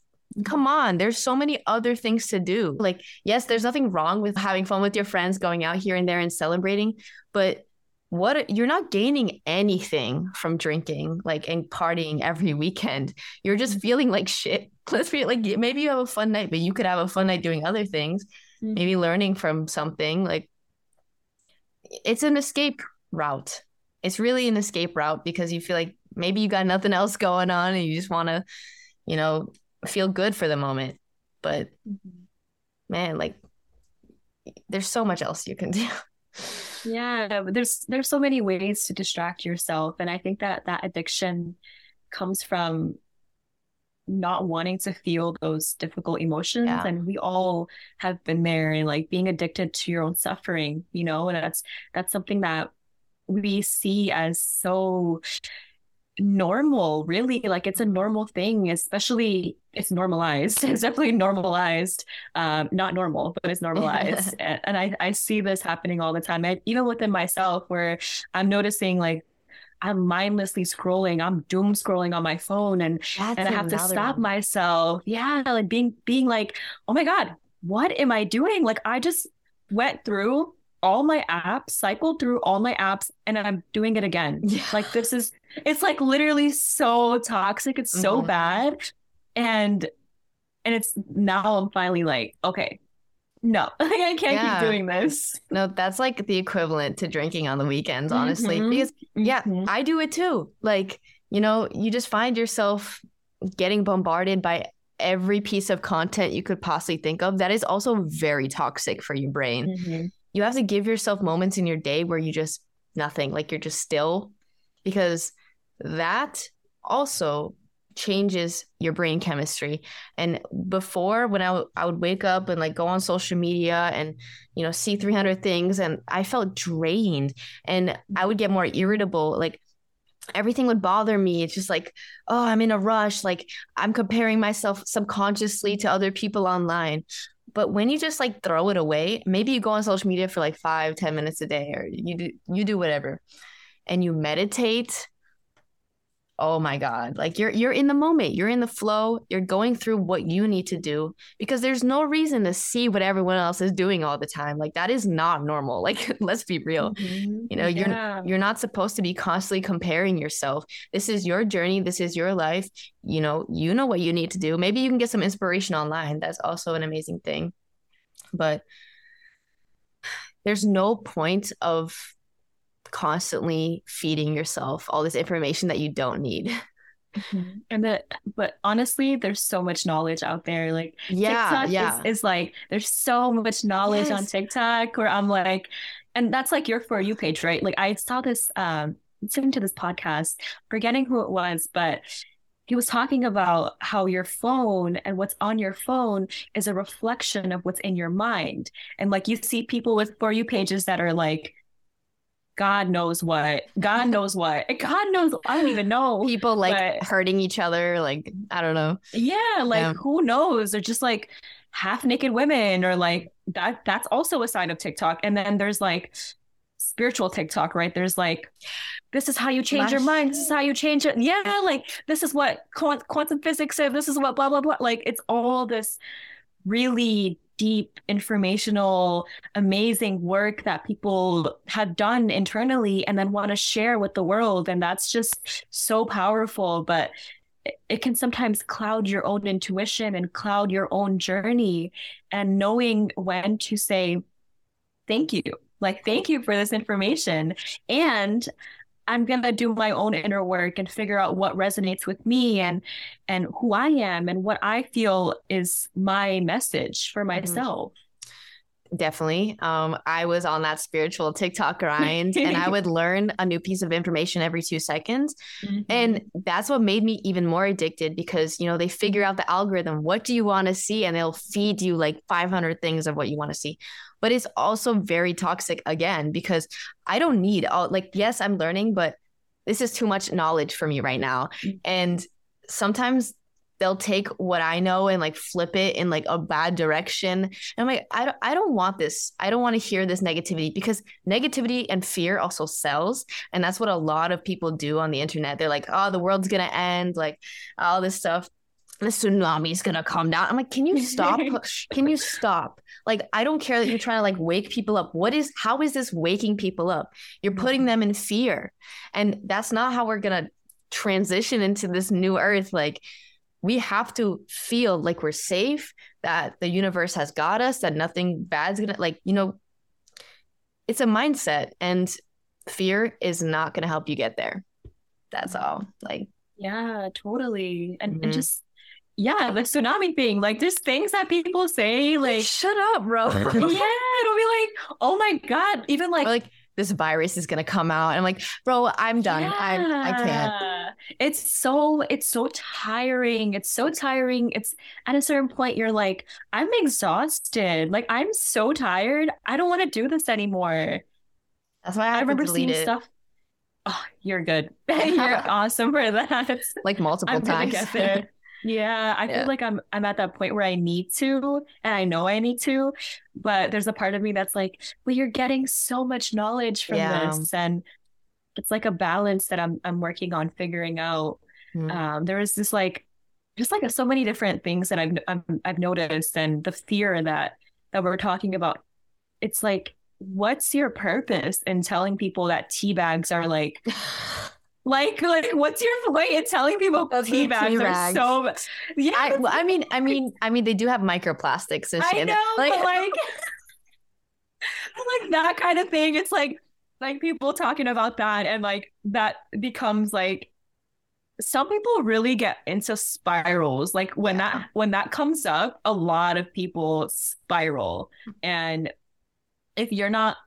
come on, there's so many other things to do. Like, yes, there's nothing wrong with having fun with your friends, going out here and there and celebrating, but what you're not gaining anything from drinking like and partying every weekend you're just feeling like shit *laughs* let's be like maybe you have a fun night but you could have a fun night doing other things mm-hmm. maybe learning from something like it's an escape route. It's really an escape route because you feel like maybe you got nothing else going on and you just want to, you know, feel good for the moment. But mm-hmm. man, like there's so much else you can *laughs* do. Yeah, there's there's so many ways to distract yourself and I think that that addiction comes from not wanting to feel those difficult emotions yeah. and we all have been there and like being addicted to your own suffering you know and that's that's something that we see as so normal really like it's a normal thing especially it's normalized *laughs* it's definitely normalized um not normal but it's normalized *laughs* and, and, i i see this happening all the time I, even within myself where i'm noticing like I'm mindlessly scrolling. I'm doom scrolling on my phone and That's and I have to stop one. myself. Yeah, like being being like, "Oh my god, what am I doing?" Like I just went through all my apps, cycled through all my apps, and I'm doing it again. *laughs* Yeah. Like this is it's like literally so toxic. It's so mm-hmm. bad. And and it's now I'm finally like, okay, no, *laughs* like I can't yeah. keep doing this. No, that's like the equivalent to drinking on the weekends, honestly. Mm-hmm. Because yeah, mm-hmm. I do it too. Like, you know, you just find yourself getting bombarded by every piece of content you could possibly think of. That is also very toxic for your brain. You have to give yourself moments in your day where you just nothing, like you're just still, because that also changes your brain chemistry. And before, when I, w- I would wake up and like go on social media and, you know, see 300 things, and I felt drained and I would get more irritable. Like, everything would bother me. It's just like, oh, I'm in a rush. Like, I'm comparing myself subconsciously to other people online. But when you just like throw it away, maybe you go on social media for like five, ten minutes a day, or you do you do whatever, and you meditate oh my god. Like you're you're in the moment. You're in the flow. You're going through what you need to do because there's no reason to see what everyone else is doing all the time. Like that is not normal. *laughs* Like let's be real. Mm-hmm. you know yeah. you're you're not supposed to be constantly comparing yourself. This is your journey. This is your life. You know you know what you need to do. Maybe you can get some inspiration online. That's also an amazing thing. But there's no point of constantly feeding yourself all this information that you don't need. Mm-hmm. And that, but honestly, there's so much knowledge out there. Like, yeah, TikTok yeah. Is, is like, there's so much knowledge yes. on TikTok where I'm like, and that's like your For You page, right? Like, I saw this, um, listening to this podcast, forgetting who it was, but he was talking about how your phone and what's on your phone is a reflection of what's in your mind. And like, you see people with For You pages that are like, God knows what. God knows what. God knows. I don't even know. People like but, hurting each other. Like, I don't know. Yeah. Like, yeah. who knows? They're just like half naked women or like that. That's also a sign of TikTok. And then there's like spiritual TikTok, right? There's like, this is how you change your mind. This is how you change it. Yeah. Like, this is what quantum physics said. This is what blah, blah, blah. Like, it's all this really deep, informational, amazing work that people have done internally and then want to share with the world. And that's just so powerful. But it can sometimes cloud your own intuition and cloud your own journey. And knowing when to say, thank you. Like, thank you for this information. And I'm going to do my own inner work and figure out what resonates with me and and who I am and what I feel is my message for mm-hmm. myself. Mm-hmm. Definitely. Um, I was on that spiritual TikTok grind and I *laughs* would learn a new piece of information every two seconds. Mm-hmm. And that's what made me even more addicted because, you know, they figure out the algorithm. What do you want to see? And they'll feed you like 500 things of what you want to see but it's also very toxic again because I don't need all like yes, I'm learning, but this is too much knowledge for me right now. Mm-hmm. And sometimes they'll take what I know and like flip it in like a bad direction. And I'm like, I don't, I don't want this. I don't want to hear this negativity because negativity and fear also sells. And that's what a lot of people do on the internet. They're like, oh, the world's going to end, like all this stuff the tsunami is gonna come down. I'm like, can you stop? *laughs* *laughs* can you stop? Like, I don't care that you're trying to like wake people up. What is how is this waking people up? You're putting mm-hmm. them in fear. And that's not how we're gonna transition into this new earth. Like, we have to feel like we're safe, that the universe has got us, that nothing bad's gonna like, you know, it's a mindset and fear is not gonna help you get there. That's all. Like yeah, totally. And, mm-hmm. and just yeah, the tsunami thing. Like, there's things that people say, like, shut up, bro. *laughs* yeah, it'll be like, oh my God. Even like, or like this virus is gonna come out. I'm like, bro, I'm done. Yeah. I I can't. It's so it's so tiring. It's so tiring. It's at a certain point you're like, I'm exhausted. Like I'm so tired. I don't want to do this anymore. That's why I, I remember seeing it. stuff. Oh, you're good. *laughs* *laughs* you're awesome for that. Like multiple I'm times. Get there. *laughs* Yeah, I yeah. feel like I'm I'm at that point where I need to and I know I need to, but there's a part of me that's like, well, you're getting so much knowledge from yeah. this and it's like a balance that I'm I'm working on figuring out. Mm. Um, there is this like just like so many different things that I've i have noticed and the fear that that we're talking about. It's like what's your purpose in telling people that tea bags are like *sighs* like like what's your point in telling people tea bags, tea bags are so yeah I, well, I mean i *laughs* mean i mean they do have microplastics and shit. i know like, but *laughs* like *laughs* like that kind of thing it's like like people talking about that and like that becomes like some people really get into spirals. Like when yeah. that when that comes up a lot of people spiral. Mm-hmm. And if you're not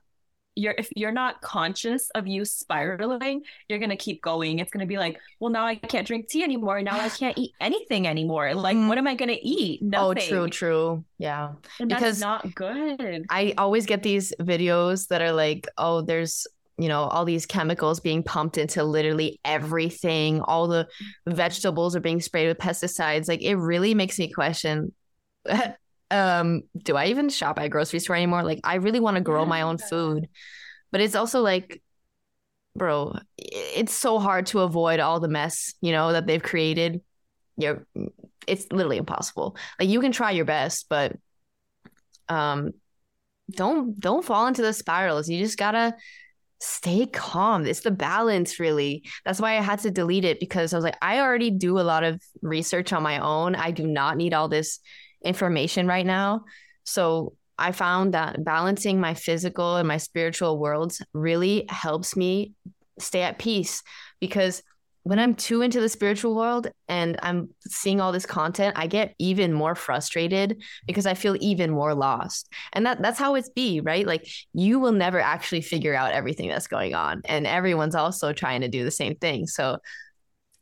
you're if you're not conscious of you spiraling you're going to keep going. It's going to be like well now i can't drink tea anymore. Now i can't eat anything anymore. Like mm. what am i going to eat? Oh, Nothing. oh true. True yeah. And because not good. I always get these videos that are like oh there's you know all these chemicals being pumped into literally everything. All the vegetables are being sprayed with pesticides. Like it really makes me question *laughs* *laughs* um do i even shop at a grocery store anymore like i really want to grow my own food but it's also like bro it's so hard to avoid all the mess you know that they've created you're it's literally impossible like you can try your best but um don't don't fall into the spirals you just gotta stay calm. It's the balance, really. That's why I had to delete it because I was like, I already do a lot of research on my own. I do not need all this information right now. So I found that balancing my physical and my spiritual worlds really helps me stay at peace because when I'm too into the spiritual world and I'm seeing all this content, I get even more frustrated because I feel even more lost. And that that's how it's be, right? Like you will never actually figure out everything that's going on. And everyone's also trying to do the same thing. So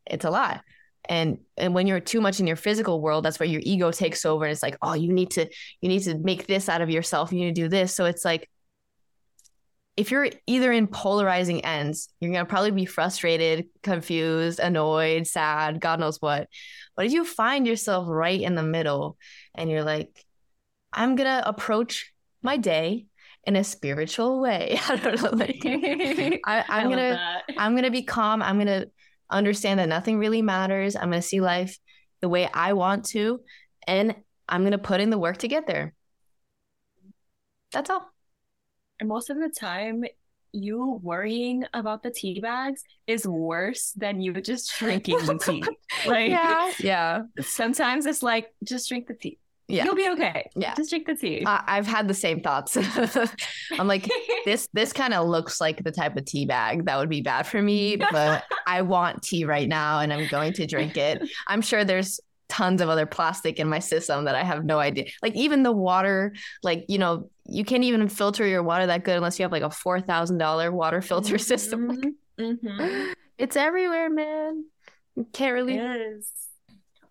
it's a lot. And and when you're too much in your physical world, that's where your ego takes over and it's like, oh, you need to you need to make this out of yourself. You need to do this. So it's like if you're either in polarizing ends, you're going to probably be frustrated, confused, annoyed, sad, God knows what. But if you find yourself right in the middle and you're like, I'm going to approach my day in a spiritual way. *laughs* I don't know. Like, *laughs* I, am going to, I'm going to be calm. I'm going to understand that nothing really matters. I'm going to see life the way I want to. And I'm going to put in the work to get there. That's all. And most of the time, you worrying about the tea bags is worse than you just *laughs* drinking the tea. *laughs* Like, yeah, yeah. Sometimes it's like just drink the tea. Yeah. You'll be okay. Yeah. Just drink the tea. I- have had the same thoughts. *laughs* I'm like, *laughs* this this kind of looks like the type of tea bag that would be bad for me, *laughs* but I want tea right now and I'm going to drink it. I'm sure there's tons of other plastic in my system that I have no idea. Like even the water, like, you know, you can't even filter your water that good unless you have like a $4,000 water filter mm-hmm. system. mm-hmm. It's everywhere, man. You can't really.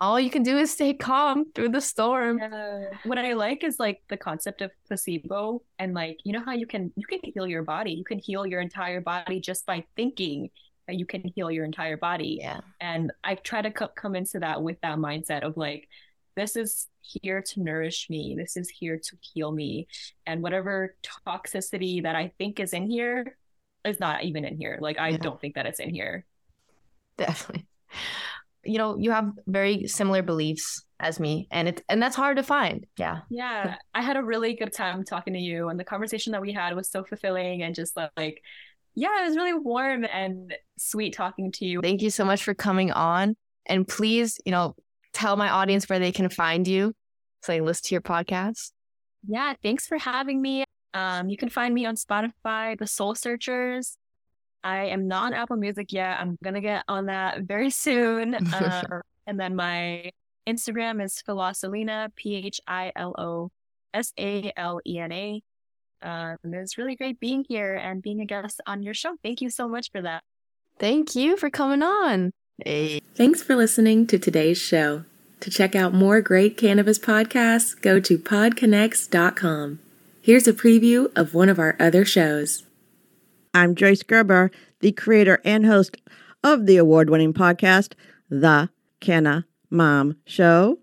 All you can do is stay calm through the storm. Yeah. What I like is like the concept of placebo and like you know how you can you can heal your body. You can heal your entire body just by thinking that you can heal your entire body. Yeah. And I try to co- come into that with that mindset of like, this is here to nourish me. This is here to heal me. And whatever toxicity that I think is in here is not even in here. Like, I yeah. don't think that it's in here. Definitely. You know, you have very similar beliefs as me and it's and that's hard to find yeah yeah i had a really good time talking to you and the conversation that we had was so fulfilling and just like yeah, it was really warm and sweet talking to you. Thank you so much for coming on. And please, you know, tell my audience where they can find you so they listen to your podcast. Yeah, thanks for having me. Um, you can find me on Spotify, The Soul Searchers. I am not on Apple Music yet. I'm gonna get on that very soon. *laughs* Uh, and then my Instagram is Philosalena, P H I L O S A L E N A. Um, it's really great being here and being a guest on your show. Thank you so much for that. Thank you for coming on. Hey. Thanks for listening to today's show. To check out more great cannabis podcasts, go to podconx.com. Here's a preview of one of our other shows. I'm Joyce Gerber, the creator and host of the award winning podcast, The Canna Mom Show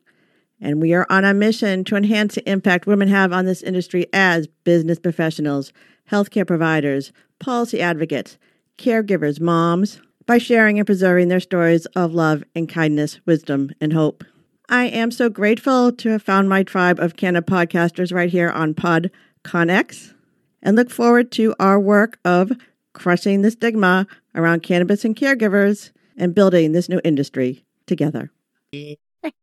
and we are on a mission to enhance the impact women have on this industry as business professionals, healthcare providers, policy advocates, caregivers, moms, by sharing and preserving their stories of love and kindness, wisdom, and hope. I am so grateful to have found my tribe of Canna podcasters right here on PodConX. And look forward to our work of crushing the stigma around cannabis and caregivers and building this new industry together.